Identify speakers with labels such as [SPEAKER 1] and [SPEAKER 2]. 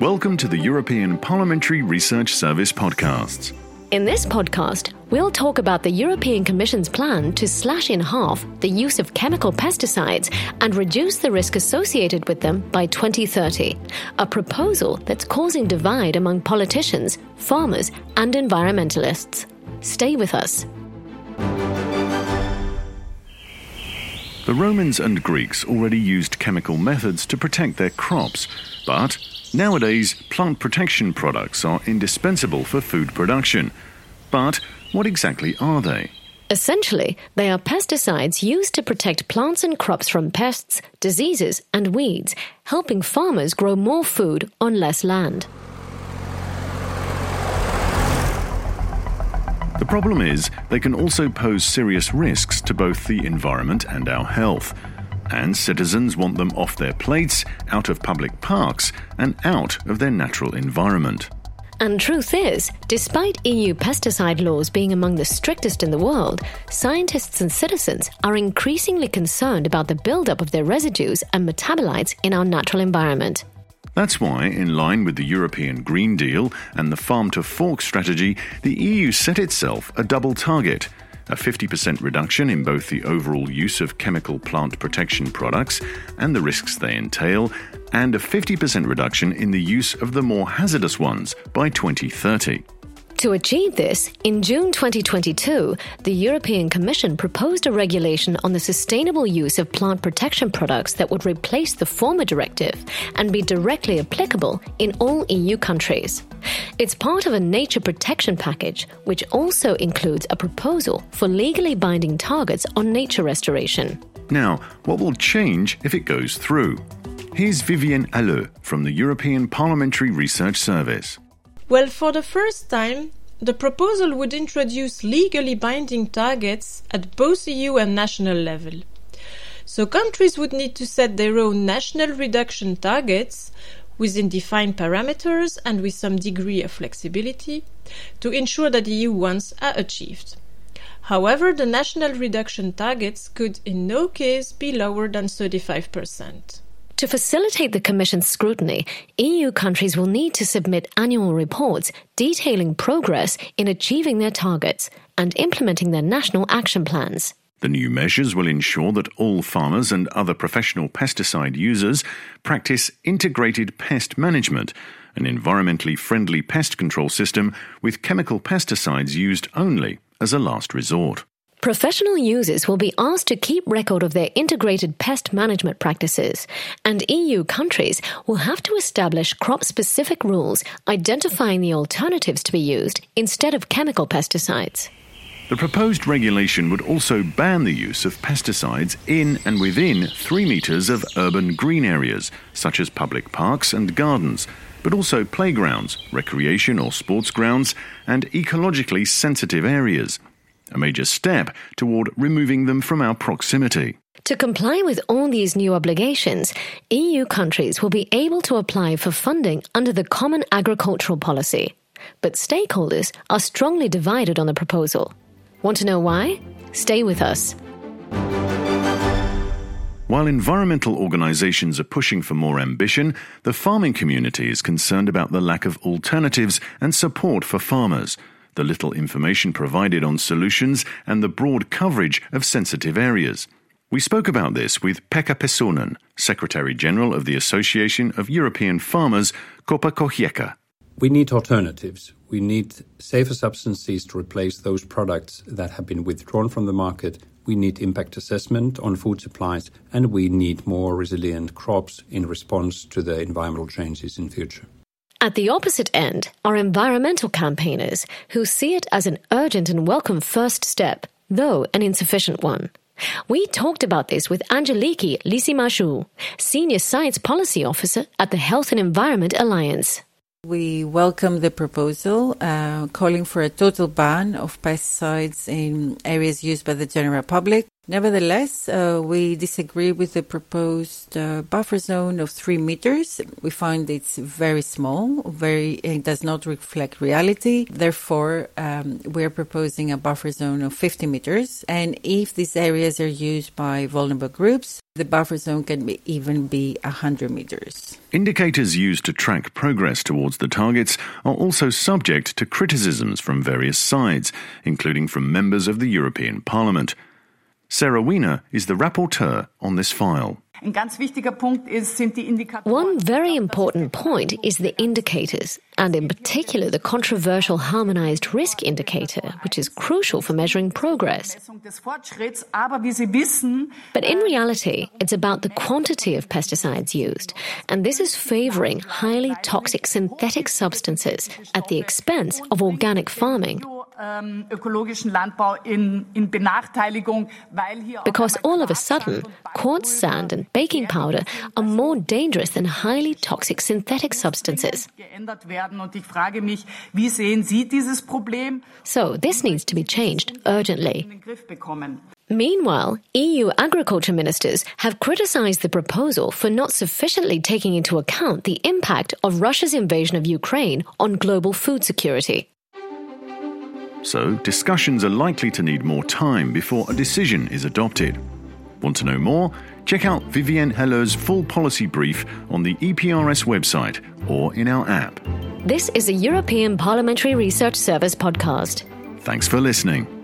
[SPEAKER 1] Welcome to the European Parliamentary Research Service podcasts.
[SPEAKER 2] In this podcast, we'll talk about the European Commission's plan to slash in half the use of chemical pesticides and reduce the risk associated with them by 2030, a proposal that's causing divide among politicians, farmers, and environmentalists. Stay with us.
[SPEAKER 1] The Romans and Greeks already used chemical methods to protect their crops, but Nowadays, plant protection products are indispensable for food production. But what exactly are they?
[SPEAKER 2] Essentially, they are pesticides used to protect plants and crops from pests, diseases, and weeds, helping farmers grow more food on less land.
[SPEAKER 1] The problem is, they can also pose serious risks to both the environment and our health and citizens want them off their plates, out of public parks, and out of their natural environment.
[SPEAKER 2] And truth is, despite EU pesticide laws being among the strictest in the world, scientists and citizens are increasingly concerned about the buildup of their residues and metabolites in our natural environment.
[SPEAKER 1] That's why, in line with the European Green Deal and the Farm to Fork strategy, the EU set itself a double target a 50% reduction in both the overall use of chemical plant protection products and the risks they entail, and a 50% reduction in the use of the more hazardous ones by 2030.
[SPEAKER 2] To achieve this, in June 2022, the European Commission proposed a regulation on the sustainable use of plant protection products that would replace the former directive and be directly applicable in all EU countries. It's part of a nature protection package, which also includes a proposal for legally binding targets on nature restoration.
[SPEAKER 1] Now, what will change if it goes through? Here's Vivienne Halleux from the European Parliamentary Research Service.
[SPEAKER 3] Well, for the first time, the proposal would introduce legally binding targets at both EU and national level. So countries would need to set their own national reduction targets within defined parameters and with some degree of flexibility to ensure that EU ones are achieved. However, the national reduction targets could in no case be lower than 35%.
[SPEAKER 2] To facilitate the Commission's scrutiny, EU countries will need to submit annual reports detailing progress in achieving their targets and implementing their national action plans.
[SPEAKER 1] The new measures will ensure that all farmers and other professional pesticide users practice integrated pest management, an environmentally friendly pest control system with chemical pesticides used only as a last resort.
[SPEAKER 2] Professional users will be asked to keep record of their integrated pest management practices, and EU countries will have to establish crop specific rules identifying the alternatives to be used instead of chemical pesticides.
[SPEAKER 1] The proposed regulation would also ban the use of pesticides in and within three metres of urban green areas, such as public parks and gardens, but also playgrounds, recreation or sports grounds, and ecologically sensitive areas a major step toward removing them from our proximity.
[SPEAKER 2] To comply with all these new obligations, EU countries will be able to apply for funding under the Common Agricultural Policy. But stakeholders are strongly divided on the proposal. Want to know why? Stay with us.
[SPEAKER 1] While environmental organizations are pushing for more ambition, the farming community is concerned about the lack of alternatives and support for farmers the little information provided on solutions, and the broad coverage of sensitive areas. We spoke about this with Pekka Pesonen, Secretary General of the Association of European Farmers, Copa Cogeca.
[SPEAKER 4] We need alternatives. We need safer substances to replace those products that have been withdrawn from the market. We need impact assessment on food supplies, and we need more resilient crops in response to the environmental changes in future.
[SPEAKER 2] At the opposite end are environmental campaigners who see it as an urgent and welcome first step, though an insufficient one. We talked about this with Angeliki Lysimachou, Senior Science Policy Officer at the Health and Environment Alliance.
[SPEAKER 5] We welcome the proposal uh, calling for a total ban of pesticides in areas used by the general public. Nevertheless, uh, we disagree with the proposed uh, buffer zone of three meters. We find it's very small, very it does not reflect reality. Therefore, um, we are proposing a buffer zone of 50 meters. And if these areas are used by vulnerable groups, the buffer zone can be, even be 100 meters.
[SPEAKER 1] Indicators used to track progress towards the targets are also subject to criticisms from various sides, including from members of the European Parliament. Sarah Wiener is the rapporteur on this file.
[SPEAKER 2] One very important point is the indicators, and in particular the controversial harmonized risk indicator, which is crucial for measuring progress. But in reality, it's about the quantity of pesticides used, and this is favoring highly toxic synthetic substances at the expense of organic farming. Because all of a sudden, quartz sand and baking powder are more dangerous than highly toxic synthetic substances. So this needs to be changed urgently. Meanwhile, EU agriculture ministers have criticized the proposal for not sufficiently taking into account the impact of Russia's invasion of Ukraine on global food security.
[SPEAKER 1] So, discussions are likely to need more time before a decision is adopted. Want to know more? Check out Vivienne Halleux's full policy brief on the EPRS website or in our app.
[SPEAKER 2] This is a European Parliamentary Research Service podcast.
[SPEAKER 1] Thanks for listening.